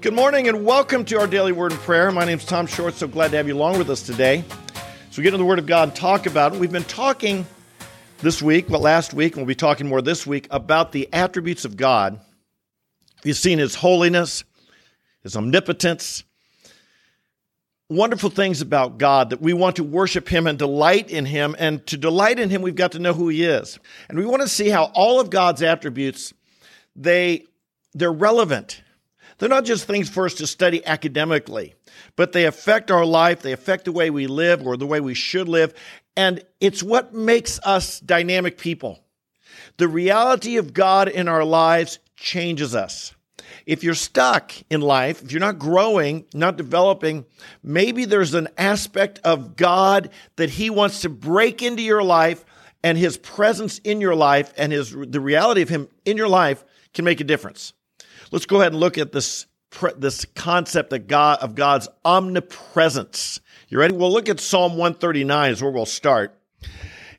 Good morning and welcome to our daily word and prayer. My name is Tom Short. So glad to have you along with us today. So we get into the Word of God and talk about it. We've been talking this week, well, last week, and we'll be talking more this week about the attributes of God. You've seen His holiness, His omnipotence, wonderful things about God that we want to worship Him and delight in Him. And to delight in Him, we've got to know who He is. And we want to see how all of God's attributes, they, they're relevant they're not just things for us to study academically, but they affect our life, they affect the way we live or the way we should live, and it's what makes us dynamic people. The reality of God in our lives changes us. If you're stuck in life, if you're not growing, not developing, maybe there's an aspect of God that He wants to break into your life and His presence in your life and His the reality of Him in your life can make a difference. Let's go ahead and look at this this concept of God of God's omnipresence. You ready? We'll look at Psalm 139 is where we'll start.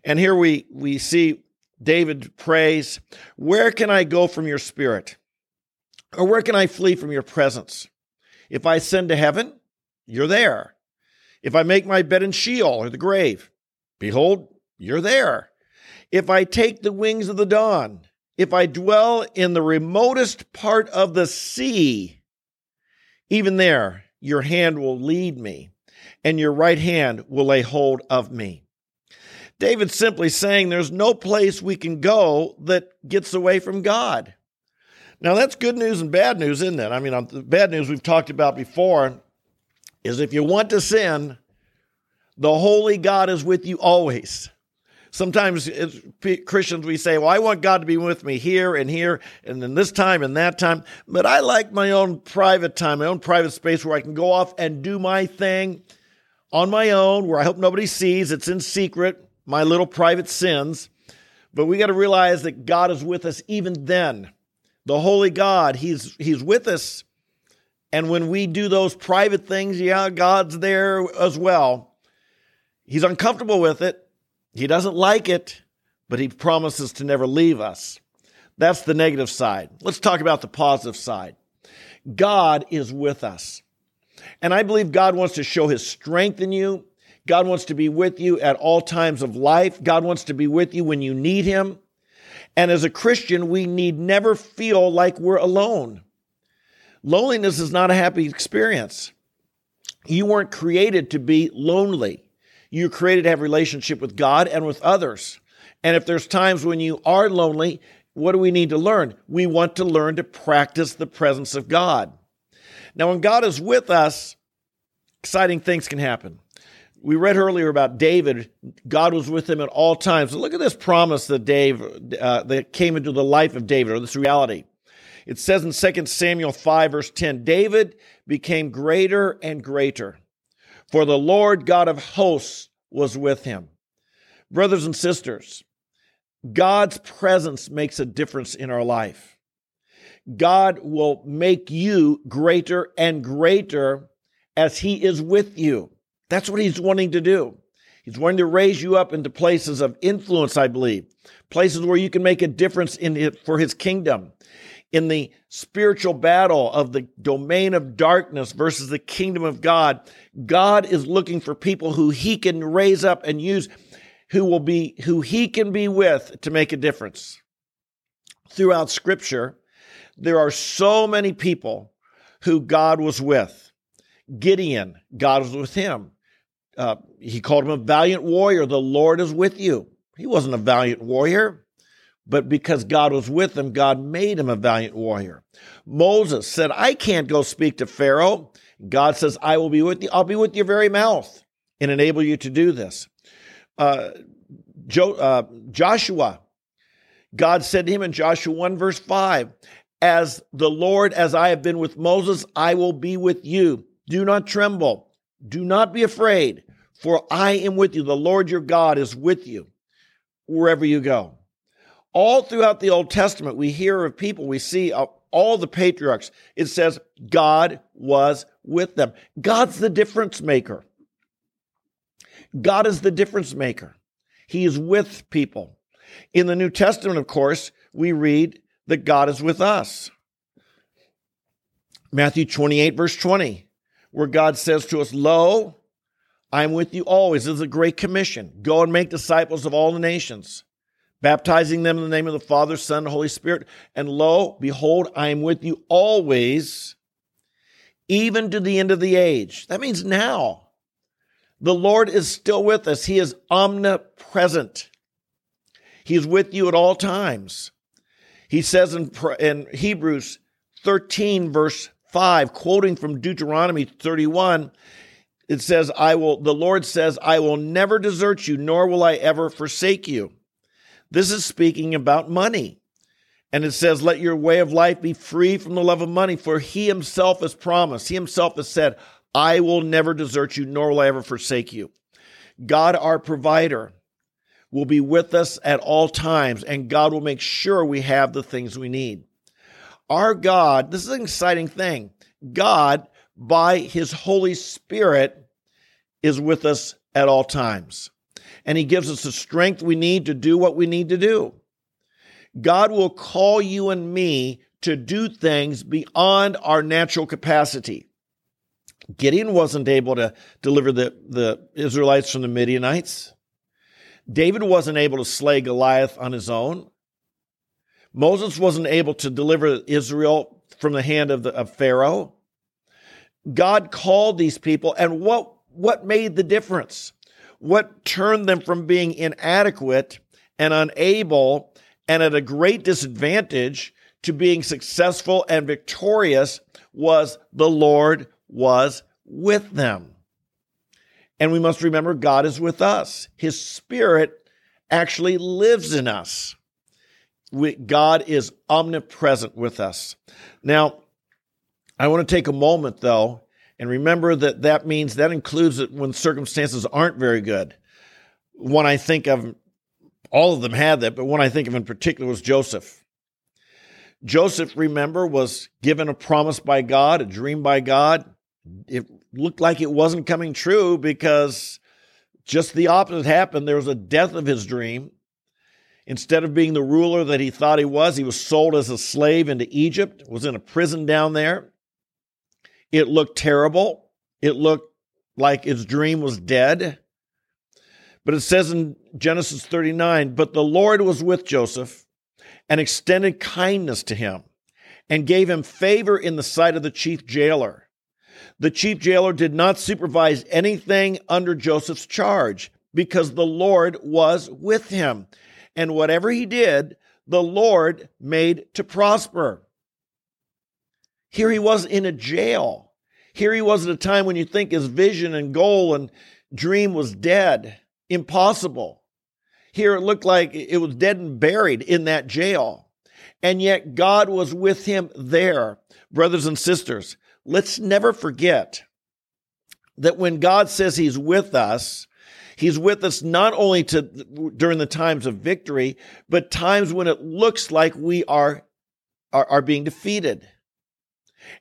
And here we we see David prays, "Where can I go from your spirit? Or where can I flee from your presence? If I ascend to heaven, you're there. If I make my bed in Sheol or the grave, behold, you're there. If I take the wings of the dawn, if I dwell in the remotest part of the sea, even there your hand will lead me, and your right hand will lay hold of me. David's simply saying there's no place we can go that gets away from God. Now, that's good news and bad news, isn't it? I mean, um, the bad news we've talked about before is if you want to sin, the holy God is with you always. Sometimes Christians, we say, well, I want God to be with me here and here and then this time and that time. But I like my own private time, my own private space where I can go off and do my thing on my own, where I hope nobody sees. It's in secret, my little private sins. But we got to realize that God is with us even then. The holy God, He's He's with us. And when we do those private things, yeah, God's there as well. He's uncomfortable with it he doesn't like it, but he promises to never leave us. That's the negative side. Let's talk about the positive side. God is with us. And I believe God wants to show his strength in you. God wants to be with you at all times of life. God wants to be with you when you need him. And as a Christian, we need never feel like we're alone. Loneliness is not a happy experience. You weren't created to be lonely. You created to have relationship with God and with others. And if there's times when you are lonely, what do we need to learn? We want to learn to practice the presence of God. Now, when God is with us, exciting things can happen. We read earlier about David. God was with him at all times. Look at this promise that Dave uh, that came into the life of David, or this reality. It says in 2 Samuel 5, verse 10, David became greater and greater for the Lord God of hosts was with him. Brothers and sisters, God's presence makes a difference in our life. God will make you greater and greater as He is with you. That's what He's wanting to do. He's wanting to raise you up into places of influence, I believe, places where you can make a difference in it for His kingdom in the spiritual battle of the domain of darkness versus the kingdom of God, God is looking for people who he can raise up and use, who will be, who he can be with to make a difference. Throughout scripture, there are so many people who God was with. Gideon, God was with him. Uh, he called him a valiant warrior. The Lord is with you. He wasn't a valiant warrior but because God was with him, God made him a valiant warrior. Moses said, I can't go speak to Pharaoh. God says, I will be with you. I'll be with your very mouth and enable you to do this. Uh, jo- uh, Joshua, God said to him in Joshua 1, verse 5, As the Lord, as I have been with Moses, I will be with you. Do not tremble. Do not be afraid, for I am with you. The Lord your God is with you wherever you go. All throughout the Old Testament, we hear of people, we see all the patriarchs. It says God was with them. God's the difference maker. God is the difference maker. He is with people. In the New Testament, of course, we read that God is with us. Matthew 28, verse 20, where God says to us, Lo, I'm with you always. This is a great commission. Go and make disciples of all the nations, baptizing them in the name of the Father, Son, and Holy Spirit. And lo, behold, I am with you always, even to the end of the age. That means now. The Lord is still with us. He is omnipresent. He is with you at all times. He says in, in Hebrews 13, verse 5, quoting from Deuteronomy 31, it says, I will, the Lord says, I will never desert you, nor will I ever forsake you. This is speaking about money. And it says, let your way of life be free from the love of money, for he himself has promised, he himself has said, I will never desert you, nor will I ever forsake you. God, our provider, will be with us at all times, and God will make sure we have the things we need. Our God, this is an exciting thing. God, by his Holy Spirit, is with us at all times. And he gives us the strength we need to do what we need to do. God will call you and me to do things beyond our natural capacity. Gideon wasn't able to deliver the, the Israelites from the Midianites. David wasn't able to slay Goliath on his own. Moses wasn't able to deliver Israel from the hand of, the, of Pharaoh. God called these people, and what, what made the difference? What turned them from being inadequate and unable and at a great disadvantage to being successful and victorious was the Lord was with them. And we must remember God is with us. His spirit actually lives in us we, God is omnipresent with us. Now, I want to take a moment though and remember that that means that includes it when circumstances aren't very good. One I think of, all of them had that, but one I think of in particular was Joseph. Joseph, remember, was given a promise by God, a dream by God. It looked like it wasn't coming true because just the opposite happened. There was a death of his dream. Instead of being the ruler that he thought he was, he was sold as a slave into Egypt, was in a prison down there. It looked terrible. It looked like his dream was dead. But it says in Genesis 39 But the Lord was with Joseph and extended kindness to him and gave him favor in the sight of the chief jailer. The chief jailer did not supervise anything under Joseph's charge because the Lord was with him and whatever he did, the Lord made to prosper. Here he was in a jail. Here he was at a time when you think his vision and goal and dream was dead, impossible. Here it looked like it was dead and buried in that jail. And yet God was with him there. Brothers and sisters, let's never forget that when God says he's with us, He's with us not only to during the times of victory, but times when it looks like we are, are, are being defeated.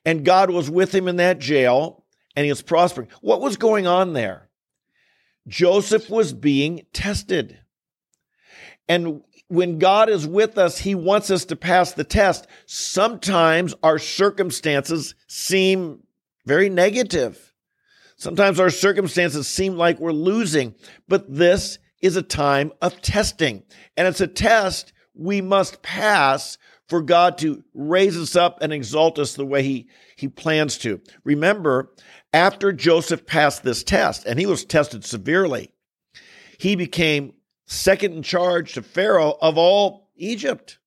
And God was with him in that jail and he was prospering. What was going on there? Joseph was being tested. And when God is with us, he wants us to pass the test. Sometimes our circumstances seem very negative. Sometimes our circumstances seem like we're losing, but this is a time of testing. And it's a test we must pass for God to raise us up and exalt us the way he, he plans to. Remember, after Joseph passed this test, and he was tested severely, he became second in charge to Pharaoh of all Egypt.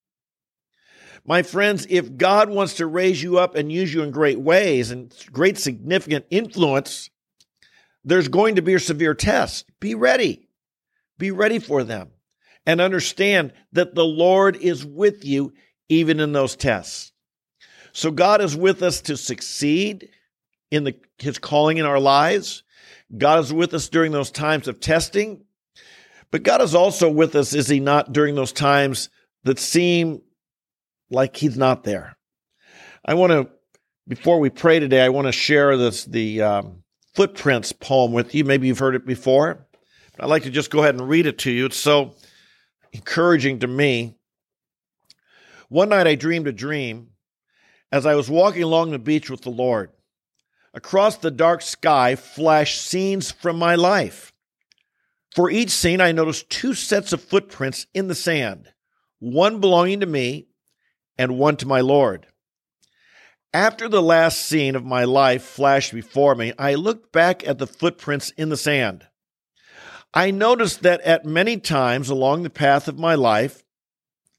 My friends, if God wants to raise you up and use you in great ways and great significant influence, there's going to be a severe test. Be ready. Be ready for them and understand that the Lord is with you even in those tests. So God is with us to succeed in the, his calling in our lives. God is with us during those times of testing. But God is also with us, is he not, during those times that seem like he's not there? I want to, before we pray today, I want to share this, the, um, Footprints poem with you. Maybe you've heard it before. I'd like to just go ahead and read it to you. It's so encouraging to me. One night I dreamed a dream, as I was walking along the beach with the Lord. Across the dark sky flashed scenes from my life. For each scene, I noticed two sets of footprints in the sand, one belonging to me and one to my Lord. After the last scene of my life flashed before me, I looked back at the footprints in the sand. I noticed that at many times along the path of my life,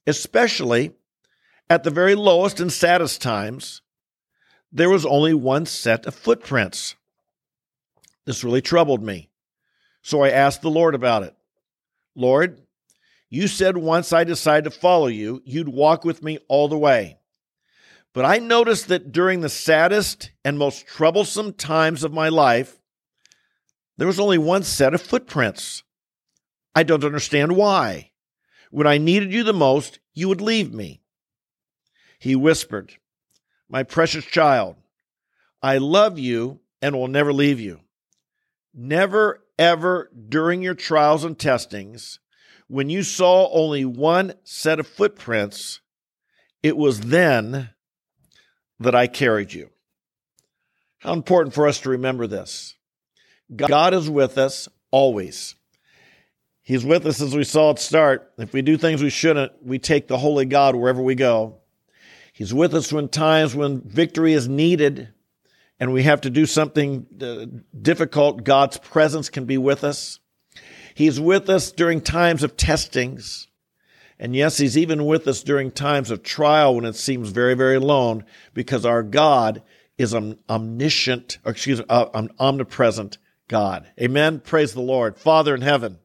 especially at the very lowest and saddest times, there was only one set of footprints. This really troubled me. So I asked the Lord about it. Lord, you said once I decided to follow you, you'd walk with me all the way. But I noticed that during the saddest and most troublesome times of my life, there was only one set of footprints. I don't understand why. When I needed you the most, you would leave me. He whispered, My precious child, I love you and will never leave you. Never, ever during your trials and testings, when you saw only one set of footprints, it was then that I carried you. How important for us to remember this. God is with us always. He's with us as we saw it start. If we do things we shouldn't, we take the Holy God wherever we go. He's with us when times when victory is needed and we have to do something uh, difficult. God's presence can be with us. He's with us during times of testings. And yes, He's even with us during times of trial when it seems very, very alone because our God is an omniscient, or excuse me, uh, an omnipresent God. Amen. Praise the Lord. Father in heaven,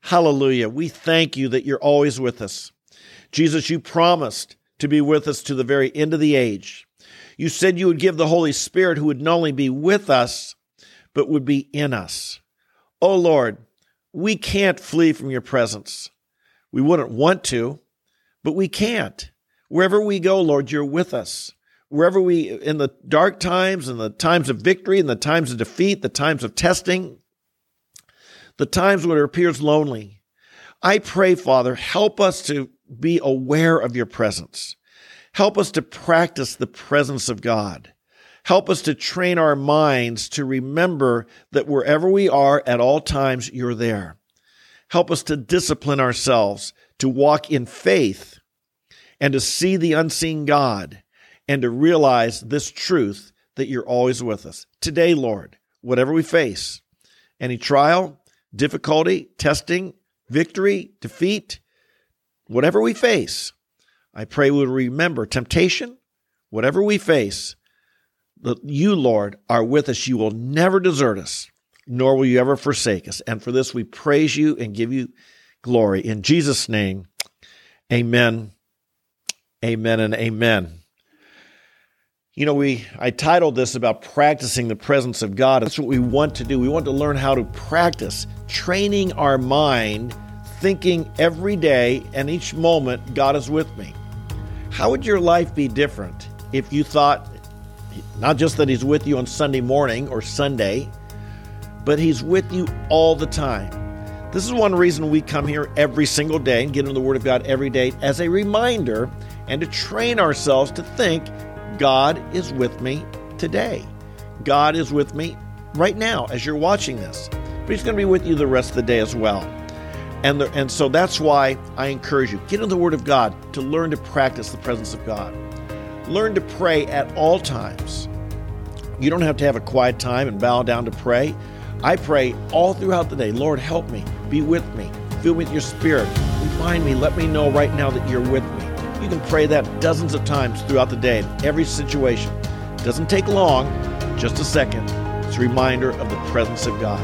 hallelujah. We thank you that you're always with us. Jesus, you promised to be with us to the very end of the age. You said you would give the Holy Spirit who would not only be with us, but would be in us. Oh Lord, we can't flee from your presence. We wouldn't want to, but we can't. Wherever we go, Lord, you're with us. Wherever we, in the dark times, in the times of victory, in the times of defeat, the times of testing, the times when it appears lonely, I pray, Father, help us to be aware of your presence. Help us to practice the presence of God. Help us to train our minds to remember that wherever we are at all times, you're there. Help us to discipline ourselves to walk in faith and to see the unseen God and to realize this truth that you're always with us. Today, Lord, whatever we face, any trial, difficulty, testing, victory, defeat, whatever we face, I pray we remember temptation, whatever we face, that you, Lord, are with us. You will never desert us nor will you ever forsake us. And for this we praise you and give you glory. In Jesus' name, amen, amen, and amen. You know, we I titled this about practicing the presence of God. That's what we want to do. We want to learn how to practice training our mind, thinking every day and each moment God is with me. How would your life be different if you thought not just that he's with you on Sunday morning or Sunday, but He's with you all the time. This is one reason we come here every single day and get into the Word of God every day as a reminder and to train ourselves to think God is with me today. God is with me right now as you're watching this, but He's going to be with you the rest of the day as well. And, and so that's why I encourage you get into the Word of God to learn to practice the presence of God. Learn to pray at all times. You don't have to have a quiet time and bow down to pray. I pray all throughout the day, Lord, help me, be with me, fill me with your spirit. Remind me, let me know right now that you're with me. You can pray that dozens of times throughout the day, in every situation. It doesn't take long, just a second. It's a reminder of the presence of God.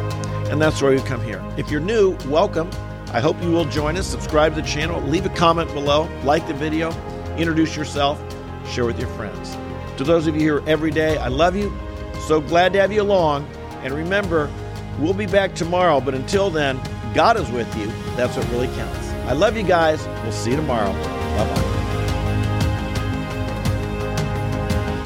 And that's why we come here. If you're new, welcome. I hope you will join us. Subscribe to the channel, leave a comment below, like the video, introduce yourself, share with your friends. To those of you here every day, I love you. So glad to have you along. And remember, we'll be back tomorrow, but until then, God is with you. That's what really counts. I love you guys. We'll see you tomorrow. Bye bye.